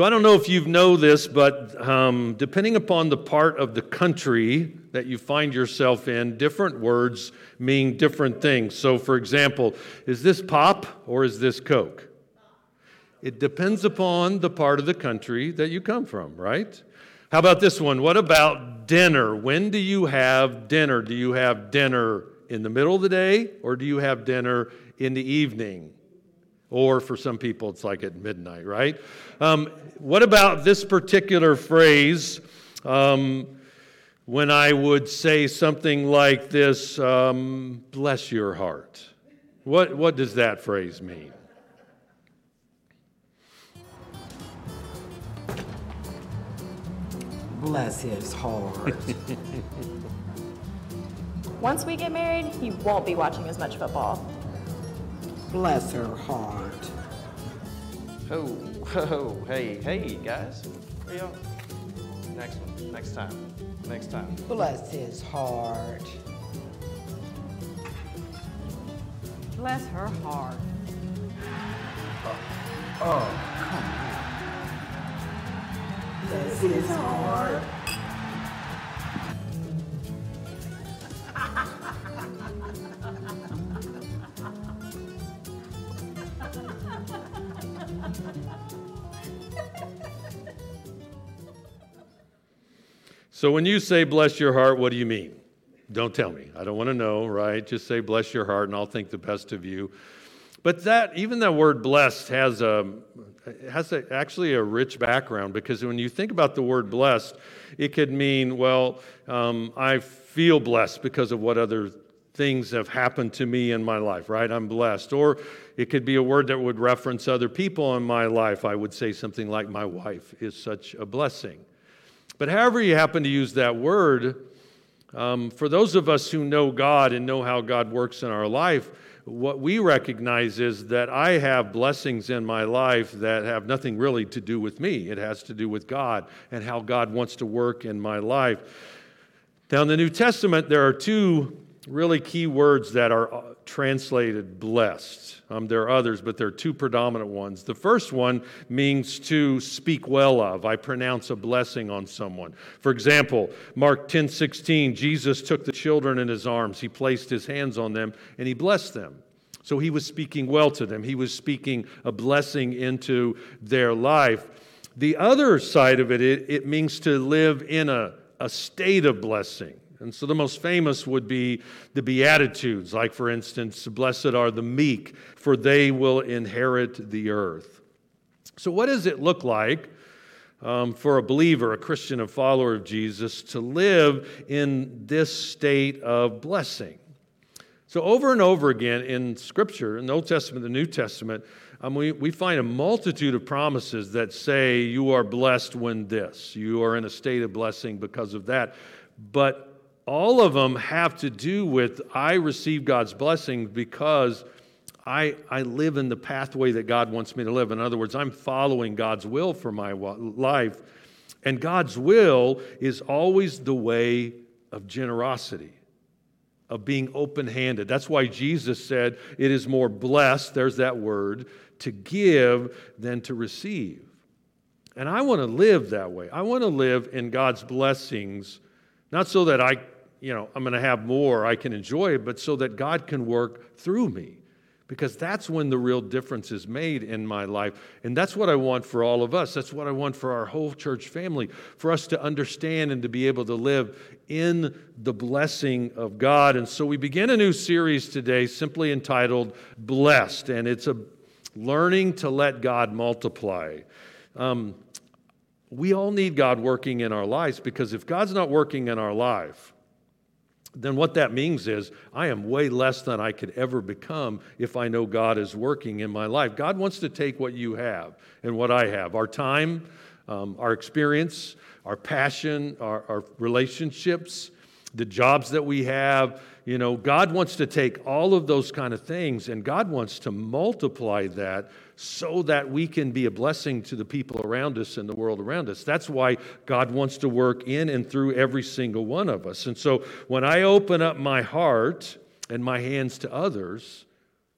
So I don't know if you know this, but um, depending upon the part of the country that you find yourself in, different words mean different things. So, for example, is this pop or is this Coke? It depends upon the part of the country that you come from, right? How about this one? What about dinner? When do you have dinner? Do you have dinner in the middle of the day or do you have dinner in the evening? Or for some people, it's like at midnight, right? Um, what about this particular phrase? Um, when I would say something like this, um, bless your heart. What, what does that phrase mean? Bless his heart. Once we get married, he won't be watching as much football. Bless her heart. Oh, oh, hey, hey, guys. Where y'all? Next one. Next time. Next time. Bless his heart. Bless her heart. Oh, come on. Bless his heart. So when you say bless your heart, what do you mean? Don't tell me. I don't want to know, right? Just say bless your heart and I'll think the best of you. But that even that word blessed has a has a, actually a rich background because when you think about the word blessed, it could mean well, um, I feel blessed because of what other things have happened to me in my life, right? I'm blessed. Or it could be a word that would reference other people in my life. I would say something like, My wife is such a blessing. But however you happen to use that word, um, for those of us who know God and know how God works in our life, what we recognize is that I have blessings in my life that have nothing really to do with me. It has to do with God and how God wants to work in my life. Now, in the New Testament, there are two really key words that are translated blessed. Um, there are others, but there are two predominant ones. The first one means to speak well of. I pronounce a blessing on someone. For example, Mark 10 16, Jesus took the children in his arms, he placed his hands on them, and he blessed them. So he was speaking well to them, he was speaking a blessing into their life. The other side of it, it, it means to live in a, a state of blessing. And so the most famous would be the Beatitudes, like, for instance, blessed are the meek, for they will inherit the earth. So, what does it look like um, for a believer, a Christian, a follower of Jesus, to live in this state of blessing? So, over and over again in Scripture, in the Old Testament, the New Testament, um, we, we find a multitude of promises that say you are blessed when this, you are in a state of blessing because of that. But all of them have to do with I receive God's blessing because I, I live in the pathway that God wants me to live. In other words, I'm following God's will for my life. And God's will is always the way of generosity, of being open handed. That's why Jesus said it is more blessed, there's that word, to give than to receive. And I want to live that way. I want to live in God's blessings, not so that I you know, I'm going to have more, I can enjoy it, but so that God can work through me. Because that's when the real difference is made in my life. And that's what I want for all of us. That's what I want for our whole church family, for us to understand and to be able to live in the blessing of God. And so we begin a new series today simply entitled Blessed. And it's a learning to let God multiply. Um, we all need God working in our lives because if God's not working in our life, then what that means is I am way less than I could ever become if I know God is working in my life. God wants to take what you have and what I have our time, um, our experience, our passion, our, our relationships, the jobs that we have. You know, God wants to take all of those kind of things and God wants to multiply that so that we can be a blessing to the people around us and the world around us. That's why God wants to work in and through every single one of us. And so when I open up my heart and my hands to others,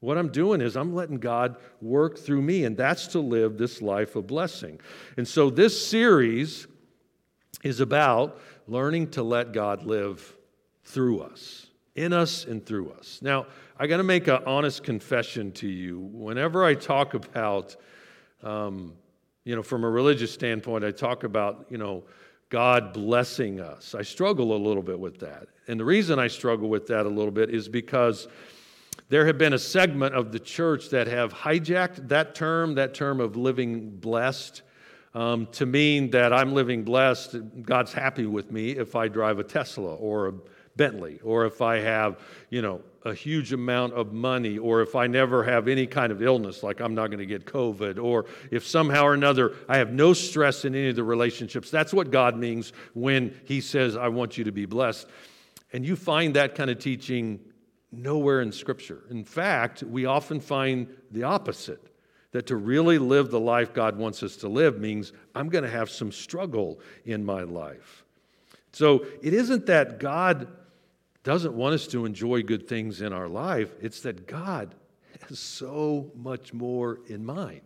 What I'm doing is I'm letting God work through me, and that's to live this life of blessing. And so this series is about learning to let God live through us, in us and through us. Now, I got to make an honest confession to you. Whenever I talk about, um, you know, from a religious standpoint, I talk about, you know, God blessing us. I struggle a little bit with that. And the reason I struggle with that a little bit is because there have been a segment of the church that have hijacked that term, that term of living blessed, um, to mean that I'm living blessed. God's happy with me if I drive a Tesla or a Bentley, or if I have, you know, a huge amount of money, or if I never have any kind of illness, like I'm not going to get COVID, or if somehow or another I have no stress in any of the relationships. That's what God means when He says, I want you to be blessed. And you find that kind of teaching nowhere in Scripture. In fact, we often find the opposite that to really live the life God wants us to live means I'm going to have some struggle in my life. So it isn't that God doesn't want us to enjoy good things in our life, it's that God has so much more in mind.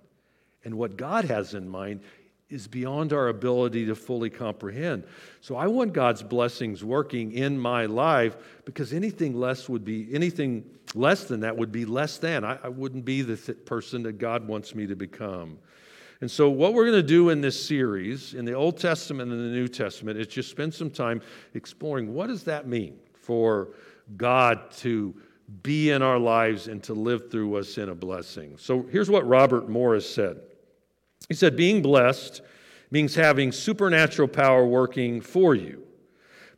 And what God has in mind is beyond our ability to fully comprehend. So I want God's blessings working in my life because anything less would be anything less than that would be less than. I, I wouldn't be the th- person that God wants me to become. And so, what we're going to do in this series, in the Old Testament and the New Testament, is just spend some time exploring what does that mean for God to be in our lives and to live through us in a blessing. So, here's what Robert Morris said. He said, Being blessed means having supernatural power working for you.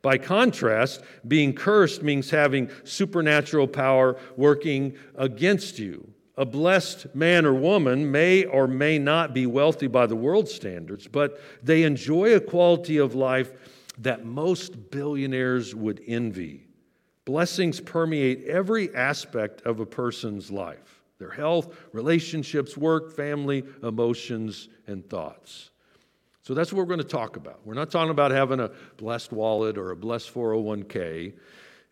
By contrast, being cursed means having supernatural power working against you. A blessed man or woman may or may not be wealthy by the world's standards, but they enjoy a quality of life that most billionaires would envy. Blessings permeate every aspect of a person's life their health, relationships, work, family, emotions, and thoughts. So that's what we're going to talk about. We're not talking about having a blessed wallet or a blessed 401k.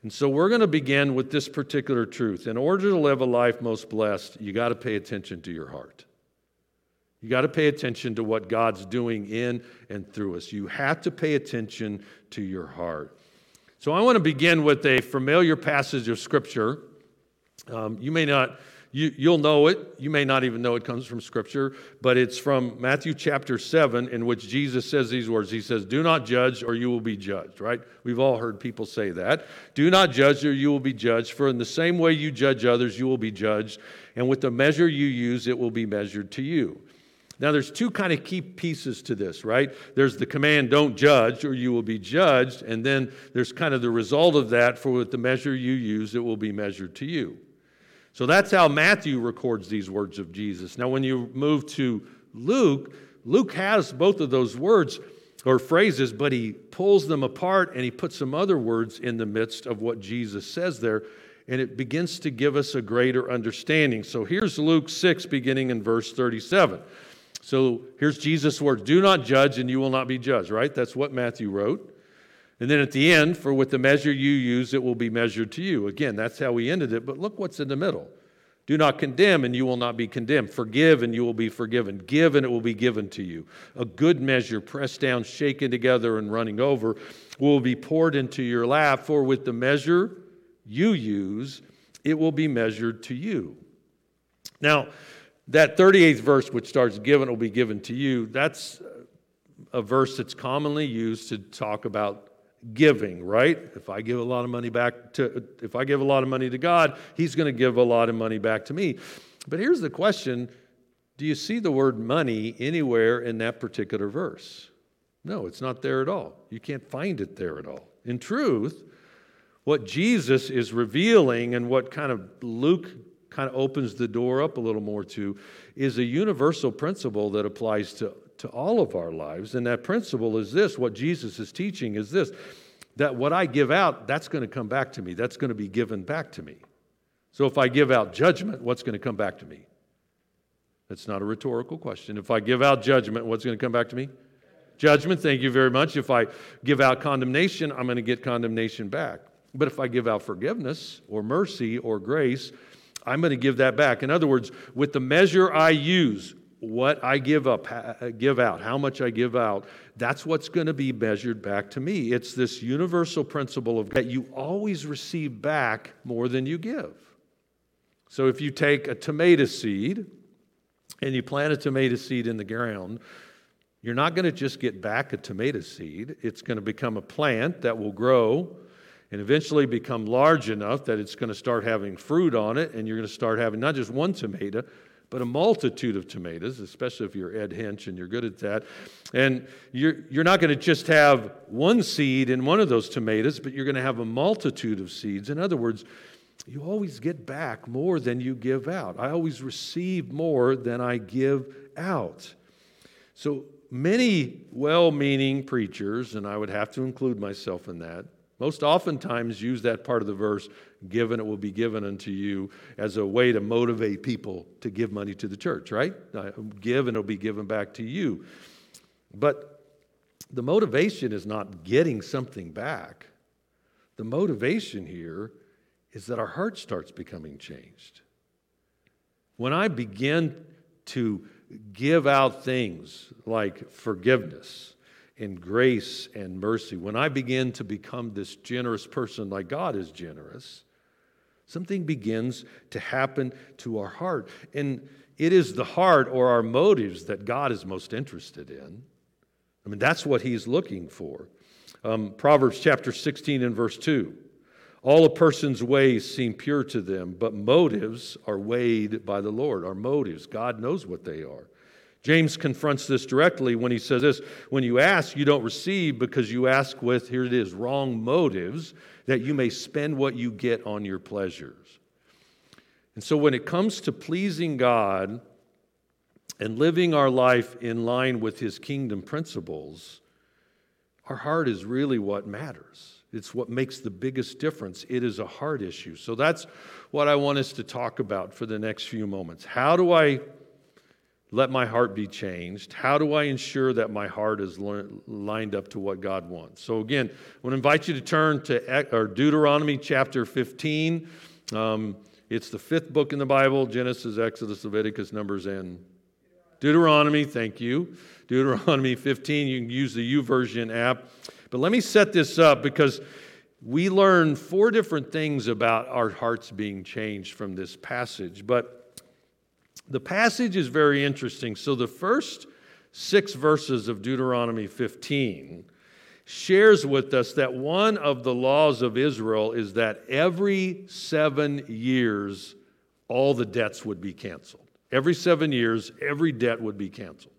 And so we're going to begin with this particular truth. In order to live a life most blessed, you got to pay attention to your heart. You got to pay attention to what God's doing in and through us. You have to pay attention to your heart. So I want to begin with a familiar passage of Scripture. Um, you may not you, you'll know it. You may not even know it comes from Scripture, but it's from Matthew chapter 7, in which Jesus says these words. He says, Do not judge, or you will be judged, right? We've all heard people say that. Do not judge, or you will be judged. For in the same way you judge others, you will be judged. And with the measure you use, it will be measured to you. Now, there's two kind of key pieces to this, right? There's the command, don't judge, or you will be judged. And then there's kind of the result of that, for with the measure you use, it will be measured to you. So that's how Matthew records these words of Jesus. Now, when you move to Luke, Luke has both of those words or phrases, but he pulls them apart and he puts some other words in the midst of what Jesus says there, and it begins to give us a greater understanding. So here's Luke 6, beginning in verse 37. So here's Jesus' words Do not judge, and you will not be judged, right? That's what Matthew wrote. And then at the end, for with the measure you use, it will be measured to you. Again, that's how we ended it. But look what's in the middle. Do not condemn, and you will not be condemned. Forgive, and you will be forgiven. Give, and it will be given to you. A good measure, pressed down, shaken together, and running over, will be poured into your lap. For with the measure you use, it will be measured to you. Now, that 38th verse, which starts, Given will be given to you, that's a verse that's commonly used to talk about giving, right? If I give a lot of money back to if I give a lot of money to God, he's going to give a lot of money back to me. But here's the question, do you see the word money anywhere in that particular verse? No, it's not there at all. You can't find it there at all. In truth, what Jesus is revealing and what kind of Luke kind of opens the door up a little more to is a universal principle that applies to to all of our lives. And that principle is this what Jesus is teaching is this that what I give out, that's going to come back to me. That's going to be given back to me. So if I give out judgment, what's going to come back to me? That's not a rhetorical question. If I give out judgment, what's going to come back to me? Judgment, thank you very much. If I give out condemnation, I'm going to get condemnation back. But if I give out forgiveness or mercy or grace, I'm going to give that back. In other words, with the measure I use, what I give up, give out, how much I give out, that's what's going to be measured back to me. It's this universal principle of that you always receive back more than you give. So if you take a tomato seed and you plant a tomato seed in the ground, you're not going to just get back a tomato seed. It's going to become a plant that will grow and eventually become large enough that it's going to start having fruit on it, and you're going to start having not just one tomato, but a multitude of tomatoes, especially if you're Ed Hinch and you're good at that. And you're, you're not going to just have one seed in one of those tomatoes, but you're going to have a multitude of seeds. In other words, you always get back more than you give out. I always receive more than I give out. So many well meaning preachers, and I would have to include myself in that, most oftentimes use that part of the verse, given it will be given unto you, as a way to motivate people to give money to the church, right? Uh, give and it'll be given back to you. But the motivation is not getting something back. The motivation here is that our heart starts becoming changed. When I begin to give out things like forgiveness, and grace and mercy, when I begin to become this generous person like God is generous, something begins to happen to our heart. And it is the heart or our motives that God is most interested in. I mean, that's what He's looking for. Um, Proverbs chapter 16 and verse 2. All a person's ways seem pure to them, but motives are weighed by the Lord. Our motives, God knows what they are. James confronts this directly when he says this When you ask, you don't receive because you ask with, here it is, wrong motives, that you may spend what you get on your pleasures. And so when it comes to pleasing God and living our life in line with his kingdom principles, our heart is really what matters. It's what makes the biggest difference. It is a heart issue. So that's what I want us to talk about for the next few moments. How do I let my heart be changed? How do I ensure that my heart is lined up to what God wants? So, again, I want to invite you to turn to Deuteronomy chapter 15. Um, it's the fifth book in the Bible Genesis, Exodus, Leviticus, Numbers, and Deuteronomy. Thank you. Deuteronomy 15. You can use the YouVersion app. But let me set this up because we learn four different things about our hearts being changed from this passage. But the passage is very interesting. So, the first six verses of Deuteronomy 15 shares with us that one of the laws of Israel is that every seven years, all the debts would be canceled. Every seven years, every debt would be canceled.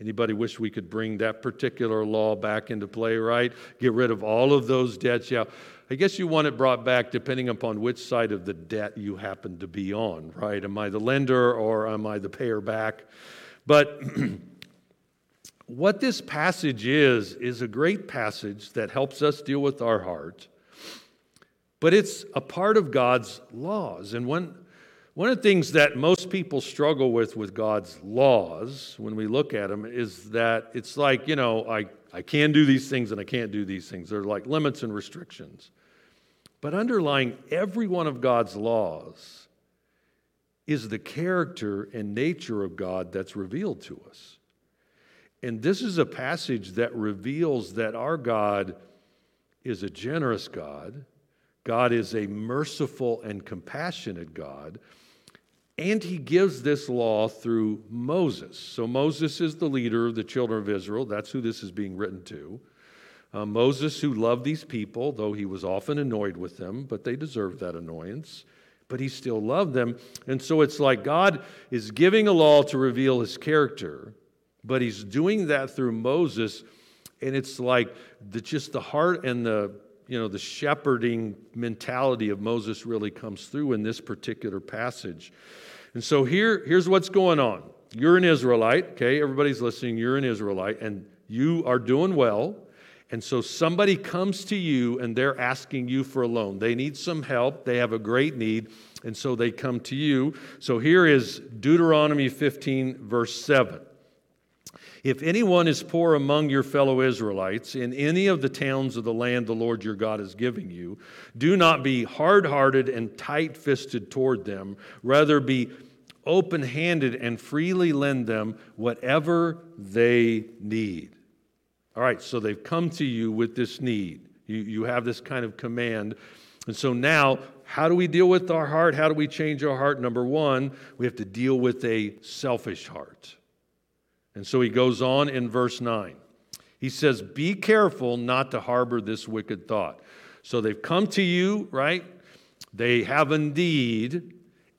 Anybody wish we could bring that particular law back into play, right? Get rid of all of those debts? Yeah. I guess you want it brought back depending upon which side of the debt you happen to be on, right? Am I the lender or am I the payer back? But what this passage is, is a great passage that helps us deal with our heart, but it's a part of God's laws. And one, one of the things that most people struggle with with God's laws when we look at them is that it's like, you know, I, I can do these things and I can't do these things. They're like limits and restrictions. But underlying every one of God's laws is the character and nature of God that's revealed to us. And this is a passage that reveals that our God is a generous God. God is a merciful and compassionate God. And he gives this law through Moses. So Moses is the leader of the children of Israel. That's who this is being written to. Uh, Moses, who loved these people, though he was often annoyed with them, but they deserved that annoyance, but he still loved them. And so it's like God is giving a law to reveal his character, but he's doing that through Moses. And it's like the, just the heart and the you know the shepherding mentality of Moses really comes through in this particular passage. And so here, here's what's going on. You're an Israelite, okay? Everybody's listening. You're an Israelite, and you are doing well. And so somebody comes to you and they're asking you for a loan. They need some help, they have a great need, and so they come to you. So here is Deuteronomy 15, verse 7. If anyone is poor among your fellow Israelites in any of the towns of the land the Lord your God is giving you, do not be hard hearted and tight fisted toward them. Rather, be open handed and freely lend them whatever they need. All right, so they've come to you with this need. You, you have this kind of command. And so now, how do we deal with our heart? How do we change our heart? Number one, we have to deal with a selfish heart. And so he goes on in verse 9. He says, Be careful not to harbor this wicked thought. So they've come to you, right? They have a need.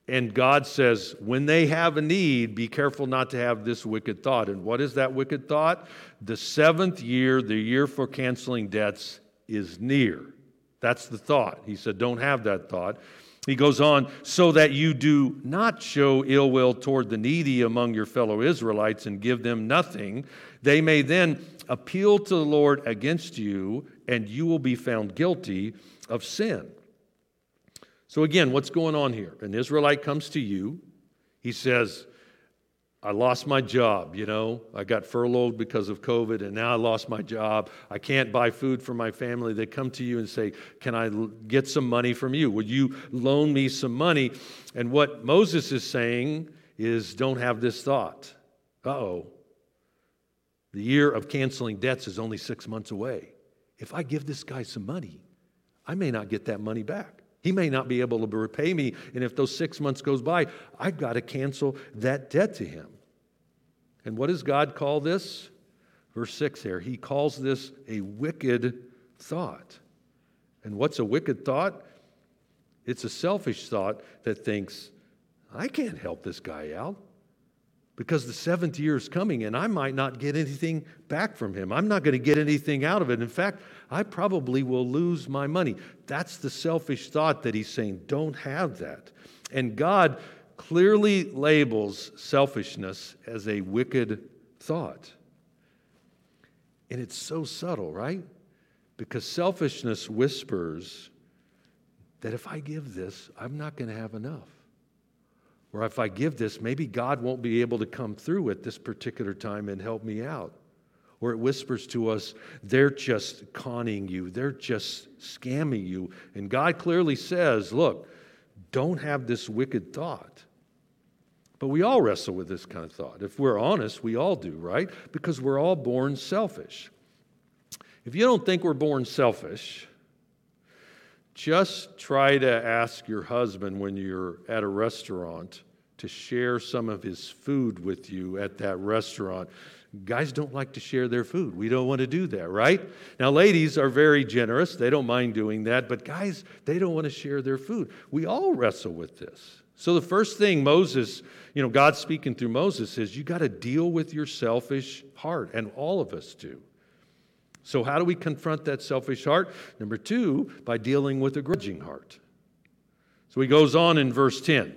And God says, when they have a need, be careful not to have this wicked thought. And what is that wicked thought? The seventh year, the year for canceling debts, is near. That's the thought. He said, don't have that thought. He goes on, so that you do not show ill will toward the needy among your fellow Israelites and give them nothing. They may then appeal to the Lord against you, and you will be found guilty of sin. So, again, what's going on here? An Israelite comes to you. He says, I lost my job, you know. I got furloughed because of COVID and now I lost my job. I can't buy food for my family. They come to you and say, Can I get some money from you? Would you loan me some money? And what Moses is saying is, Don't have this thought. Uh oh. The year of canceling debts is only six months away. If I give this guy some money, I may not get that money back. He may not be able to repay me. And if those six months goes by, I've got to cancel that debt to him. And what does God call this? Verse 6 here. He calls this a wicked thought. And what's a wicked thought? It's a selfish thought that thinks, I can't help this guy out because the seventh year is coming and I might not get anything back from him. I'm not going to get anything out of it. In fact, I probably will lose my money. That's the selfish thought that he's saying. Don't have that. And God clearly labels selfishness as a wicked thought. And it's so subtle, right? Because selfishness whispers that if I give this, I'm not going to have enough. Or if I give this, maybe God won't be able to come through at this particular time and help me out. Or it whispers to us, they're just conning you, they're just scamming you. And God clearly says, look, don't have this wicked thought. But we all wrestle with this kind of thought. If we're honest, we all do, right? Because we're all born selfish. If you don't think we're born selfish, just try to ask your husband when you're at a restaurant to share some of his food with you at that restaurant. Guys don't like to share their food. We don't want to do that, right? Now, ladies are very generous. They don't mind doing that. But guys, they don't want to share their food. We all wrestle with this. So, the first thing Moses, you know, God speaking through Moses says, you got to deal with your selfish heart, and all of us do. So, how do we confront that selfish heart? Number two, by dealing with a grudging heart. So, he goes on in verse 10.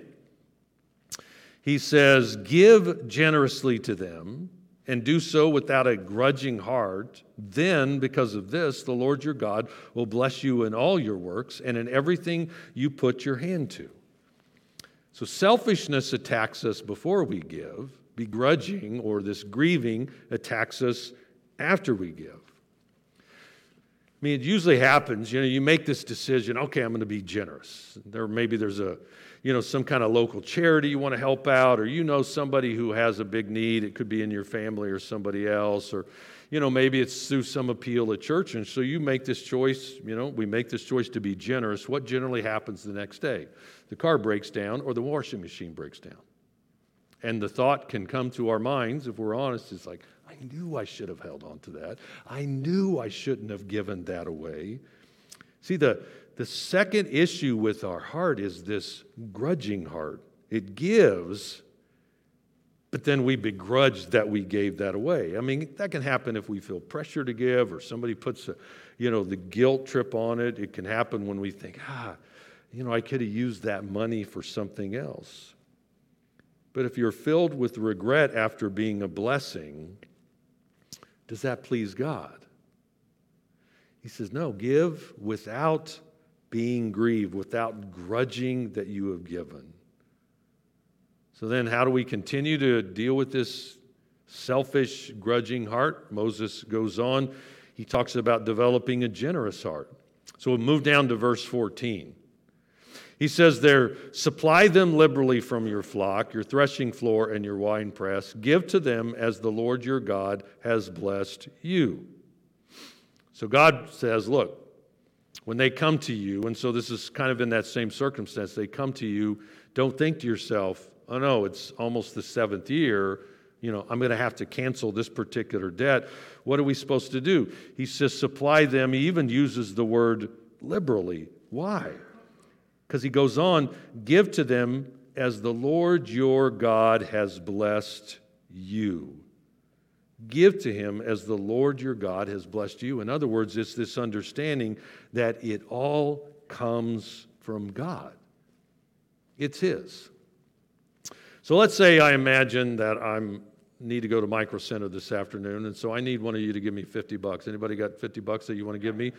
He says, Give generously to them and do so without a grudging heart. Then, because of this, the Lord your God will bless you in all your works and in everything you put your hand to. So selfishness attacks us before we give, begrudging or this grieving attacks us after we give. I mean, it usually happens, you know, you make this decision, okay, I'm going to be generous. There maybe there's a, you know, some kind of local charity you want to help out, or you know somebody who has a big need. It could be in your family or somebody else, or you know, maybe it's through some appeal at church. And so you make this choice, you know, we make this choice to be generous. What generally happens the next day? The car breaks down or the washing machine breaks down. And the thought can come to our minds, if we're honest, it's like, I knew I should have held on to that. I knew I shouldn't have given that away. See, the, the second issue with our heart is this grudging heart. It gives, but then we begrudge that we gave that away. I mean, that can happen if we feel pressure to give or somebody puts a, you know, the guilt trip on it. It can happen when we think, ah, you know, I could have used that money for something else. But if you're filled with regret after being a blessing, does that please God? He says, no, give without being grieved, without grudging that you have given. So then, how do we continue to deal with this selfish, grudging heart. Moses goes on. He talks about developing a generous heart. So we'll move down to verse 14. He says there, supply them liberally from your flock, your threshing floor, and your winepress. Give to them as the Lord your God has blessed you. So God says, look, when they come to you, and so this is kind of in that same circumstance, they come to you, don't think to yourself, oh no, it's almost the seventh year you know, I'm going to have to cancel this particular debt. What are we supposed to do? He says, supply them. He even uses the word liberally. Why? Because he goes on, give to them as the Lord your God has blessed you. Give to him as the Lord your God has blessed you. In other words, it's this understanding that it all comes from God, it's his. So let's say I imagine that I'm need to go to Micro Center this afternoon, and so I need one of you to give me 50 bucks. Anybody got 50 bucks that you want to give me?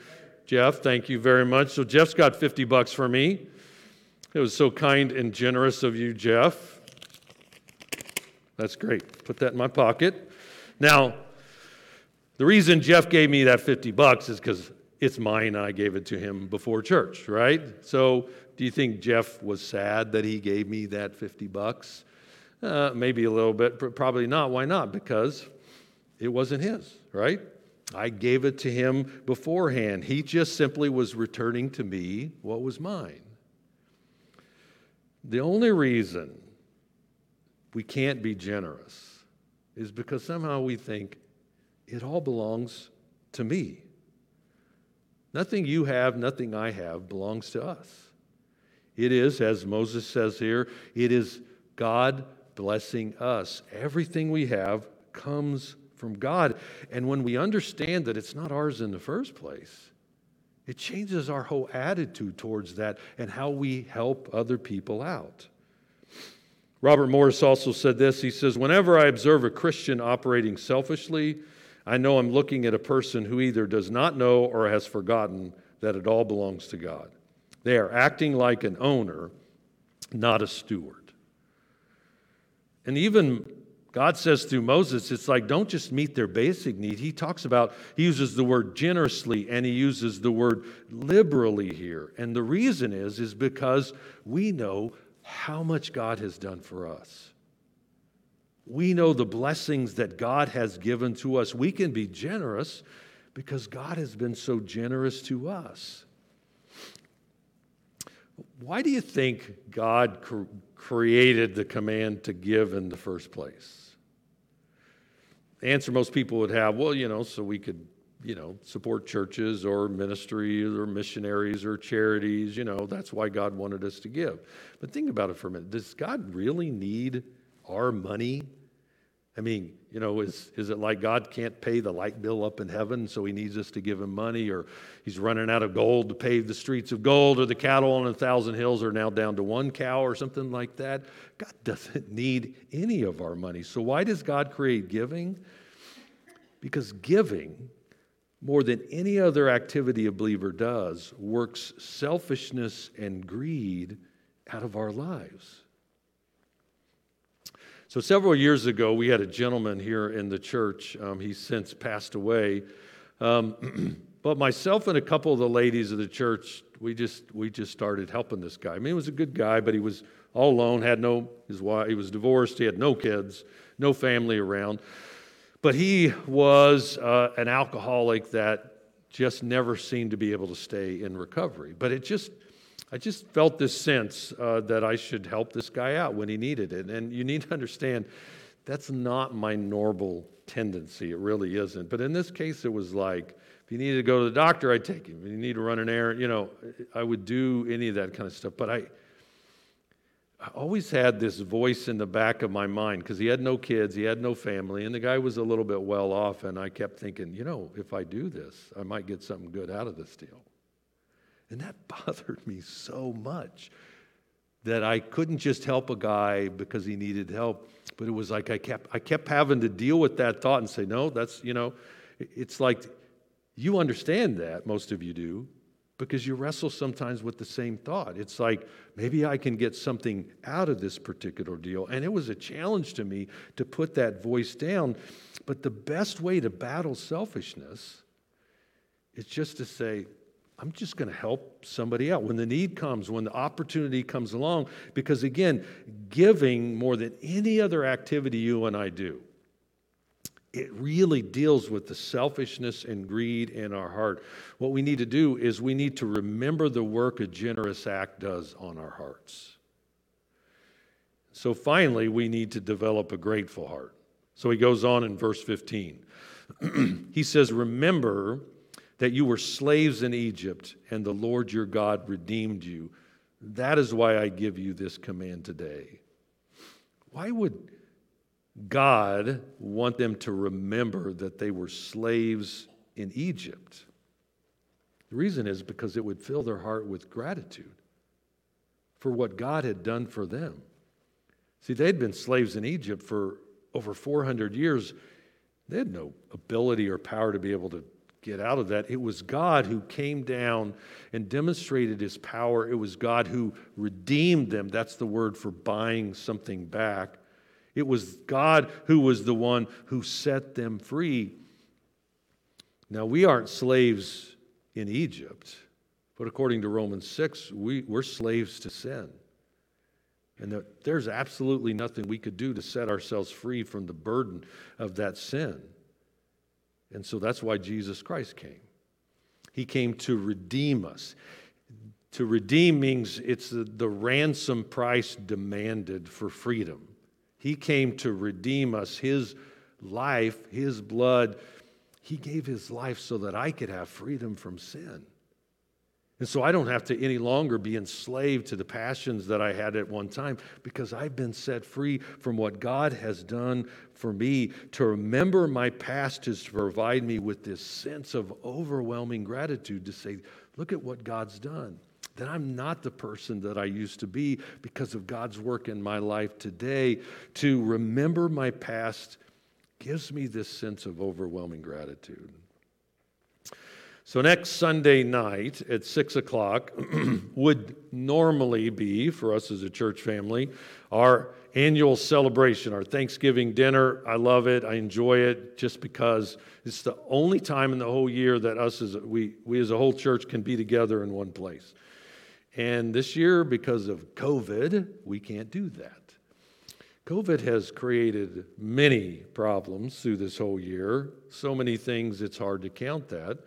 Jeff, thank you very much. So Jeff's got 50 bucks for me. It was so kind and generous of you, Jeff. That's great. Put that in my pocket. Now, the reason Jeff gave me that 50 bucks is because it's mine. I gave it to him before church, right? So, do you think Jeff was sad that he gave me that 50 bucks? Uh, maybe a little bit, but probably not. Why not? Because it wasn't his, right? I gave it to him beforehand. He just simply was returning to me what was mine. The only reason we can't be generous is because somehow we think it all belongs to me. Nothing you have, nothing I have belongs to us. It is, as Moses says here, it is God blessing us. Everything we have comes from God. And when we understand that it's not ours in the first place, it changes our whole attitude towards that and how we help other people out. Robert Morris also said this. He says, Whenever I observe a Christian operating selfishly, I know I'm looking at a person who either does not know or has forgotten that it all belongs to God. They are acting like an owner, not a steward. And even God says through Moses, it's like, don't just meet their basic need. He talks about, he uses the word generously and he uses the word liberally here. And the reason is, is because we know how much God has done for us. We know the blessings that God has given to us. We can be generous because God has been so generous to us. Why do you think God created the command to give in the first place? The answer most people would have, well, you know, so we could, you know, support churches or ministries or missionaries or charities, you know, that's why God wanted us to give. But think about it for a minute. Does God really need our money I mean, you know, is, is it like God can't pay the light bill up in heaven, so he needs us to give him money, or he's running out of gold to pave the streets of gold, or the cattle on a thousand hills are now down to one cow, or something like that? God doesn't need any of our money. So, why does God create giving? Because giving, more than any other activity a believer does, works selfishness and greed out of our lives. So, several years ago, we had a gentleman here in the church. Um, he's since passed away. Um, but myself and a couple of the ladies of the church, we just, we just started helping this guy. I mean, he was a good guy, but he was all alone, had no, his wife, he was divorced, he had no kids, no family around. But he was uh, an alcoholic that just never seemed to be able to stay in recovery. But it just, I just felt this sense uh, that I should help this guy out when he needed it. And you need to understand that's not my normal tendency. It really isn't. But in this case, it was like, if you needed to go to the doctor, I'd take him. If you need to run an errand, you know, I would do any of that kind of stuff. But I, I always had this voice in the back of my mind because he had no kids, he had no family, and the guy was a little bit well off. And I kept thinking, you know, if I do this, I might get something good out of this deal. And that bothered me so much that I couldn't just help a guy because he needed help, but it was like I kept I kept having to deal with that thought and say, no, that's, you know, it's like you understand that, most of you do, because you wrestle sometimes with the same thought. It's like, maybe I can get something out of this particular deal. And it was a challenge to me to put that voice down. But the best way to battle selfishness is just to say, I'm just going to help somebody out when the need comes, when the opportunity comes along. Because again, giving more than any other activity you and I do it really deals with the selfishness and greed in our heart. What we need to do is we need to remember the work a generous act does on our hearts. So finally, we need to develop a grateful heart. So he goes on in verse 15. he says, Remember that you were slaves in Egypt, and the Lord your God redeemed you. That is why I give you this command today. Why would God want them to remember that they were slaves in Egypt. The reason is because it would fill their heart with gratitude for what God had done for them. See, they'd been slaves in Egypt for over 400 years. They had no ability or power to be able to get out of that. It was God who came down and demonstrated his power. It was God who redeemed them. That's the word for buying something back. It was God who was the one who set them free. Now, we aren't slaves in Egypt, but according to Romans 6, we, we're slaves to sin. And that there's absolutely nothing we could do to set ourselves free from the burden of that sin. And so that's why Jesus Christ came. He came to redeem us. To redeem means it's the, the ransom price demanded for freedom. He came to redeem us. His life, His blood, He gave His life so that I could have freedom from sin. And so I don't have to any longer be enslaved to the passions that I had at one time because I've been set free from what God has done for me. To remember my past is to provide me with this sense of overwhelming gratitude to say, look at what God's done that I'm not the person that I used to be because of God's work in my life today. To remember my past gives me this sense of overwhelming gratitude. So, next Sunday night at 6 o'clock would normally be, for us as a church family, our annual celebration, our Thanksgiving dinner. I love it. I enjoy it just because it's the only time in the whole year that us as we, we as a whole church can be together in one place. And this year, because of COVID, we can't do that. COVID has created many problems through this whole year, so many things it's hard to count that.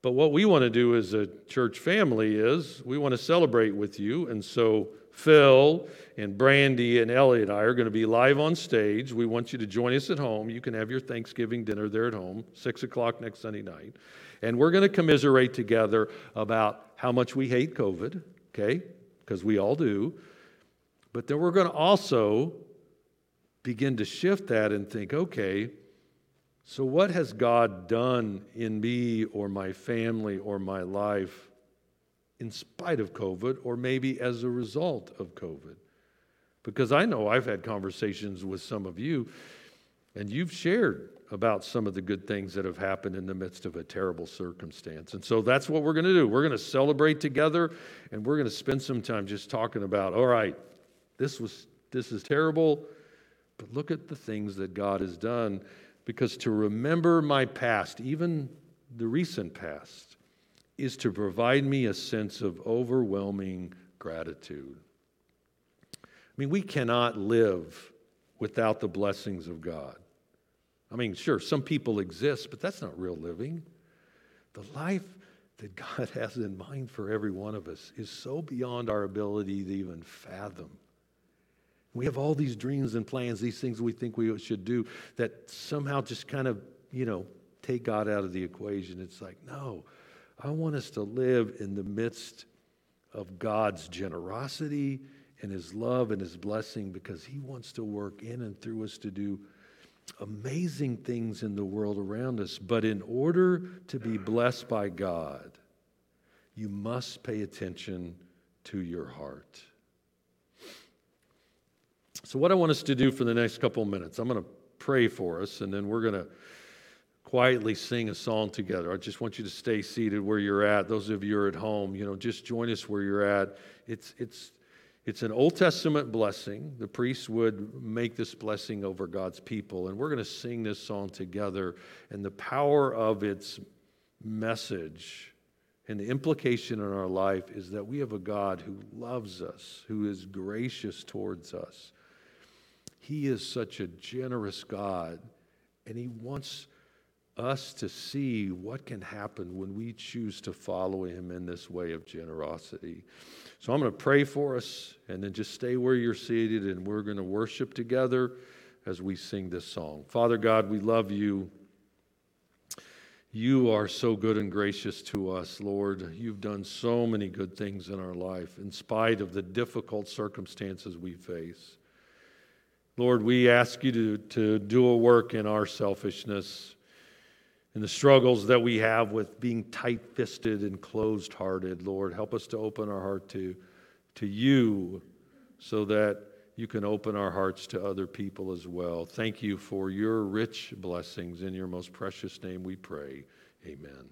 But what we want to do as a church family is we want to celebrate with you. And so Phil and Brandy and Elliot and I are going to be live on stage. We want you to join us at home. You can have your Thanksgiving dinner there at home, 6 o'clock next Sunday night. And we're going to commiserate together about how much we hate COVID, okay? Because we all do. But then we're going to also begin to shift that and think, okay, so what has God done in me or my family or my life in spite of COVID or maybe as a result of COVID? Because I know I've had conversations with some of you and you've shared about some of the good things that have happened in the midst of a terrible circumstance. And so that's what we're going to do. We're going to celebrate together and we're going to spend some time just talking about, all right, this was this is terrible, but look at the things that God has done because to remember my past, even the recent past, is to provide me a sense of overwhelming gratitude. I mean, we cannot live without the blessings of God. I mean, sure, some people exist, but that's not real living. The life that God has in mind for every one of us is so beyond our ability to even fathom. We have all these dreams and plans, these things we think we should do that somehow just kind of, you know, take God out of the equation. It's like, no, I want us to live in the midst of God's generosity and His love and His blessing because He wants to work in and through us to do amazing things in the world around us. But in order to be blessed by God, you must pay attention to your heart. So, what I want us to do for the next couple of minutes, I'm going to pray for us, and then we're going to quietly sing a song together. I just want you to stay seated where you're at. Those of you who are at home, you know, just join us where you're at. It's, it's, it's an Old Testament blessing. The priests would make this blessing over God's people. And we're going to sing this song together. And the power of its message and the implication in our life is that we have a God who loves us, who is gracious towards us. He is such a generous God, and He wants us to see what can happen when we choose to follow Him in this way of generosity. So I'm going to pray for us, and then just stay where you're seated, and we're going to worship together as we sing this song. Father God, we love you. You are so good and gracious to us, Lord. You've done so many good things in our life, in spite of the difficult circumstances we face. Lord, we ask you to, to do a work in our selfishness, in the struggles that we have with being tight fisted and closed hearted. Lord, help us to open our heart to, to you so that you can open our hearts to other people as well. Thank you for your rich blessings. In your most precious name we pray. Amen.